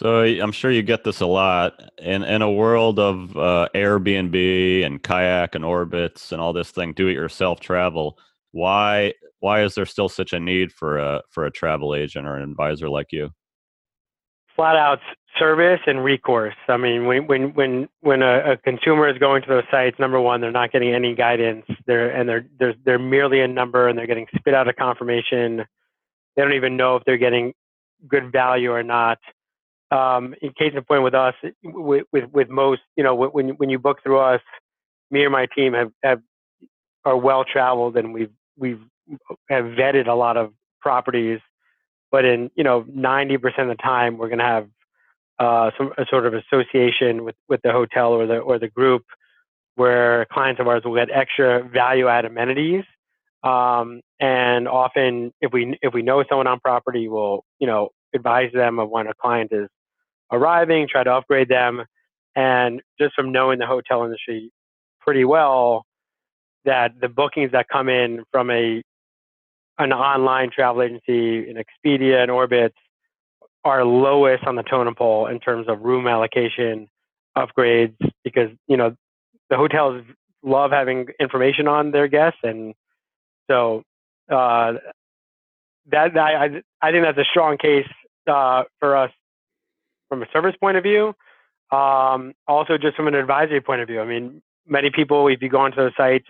So I'm sure you get this a lot. In in a world of uh, Airbnb and kayak and Orbitz and all this thing, do-it-yourself travel, why why is there still such a need for a for a travel agent or an advisor like you? Flat out service and recourse. I mean, when when when when a, a consumer is going to those sites, number one, they're not getting any guidance. They're and they're they're they're merely a number, and they're getting spit out a confirmation. They don't even know if they're getting good value or not um, in case in point with us, with, with, with most, you know, when, when you book through us, me and my team have, have are well traveled and we've, we've have vetted a lot of properties, but in, you know, 90% of the time we're going to have uh, some a sort of association with, with the hotel or the, or the group where clients of ours will get extra value add amenities. Um, and often if we, if we know someone on property, we'll, you know, advise them of when a client is arriving, try to upgrade them. And just from knowing the hotel industry pretty well, that the bookings that come in from a an online travel agency, an Expedia, and Orbitz, are lowest on the totem pole in terms of room allocation, upgrades, because you know the hotels love having information on their guests, and so uh, that, that I I think that's a strong case uh, for us from a service point of view. Um, also, just from an advisory point of view. I mean, many people, if you go onto those sites,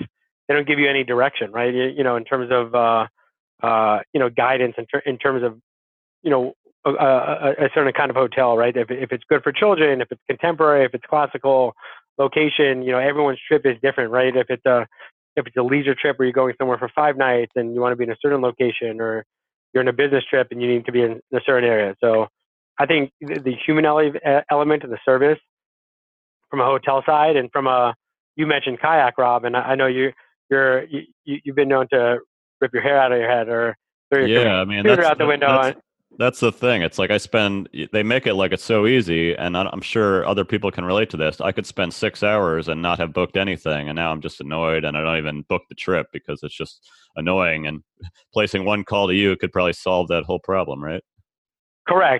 they don't give you any direction, right? You, you know, in terms of uh, uh, you know guidance, in, ter- in terms of you know a, a, a, certain kind of hotel, right? If, if it's good for children, if it's contemporary, if it's classical, location, you know, everyone's trip is different, right? If it's a if it's a leisure trip where you're going somewhere for five nights and you want to be in a certain location, or you're in a business trip and you need to be in a certain area. So I think the human element of the service from a hotel side and from a you mentioned kayak, Rob, and I know you you're you, you've been known to rip your hair out of your head or throw your yeah, I mean that's, out the window. That's, that's the thing. It's like I spend. They make it like it's so easy, and I'm sure other people can relate to this. I could spend six hours and not have booked anything, and now I'm just annoyed, and I don't even book the trip because it's just annoying. And placing one call to you could probably solve that whole problem, right? Correct.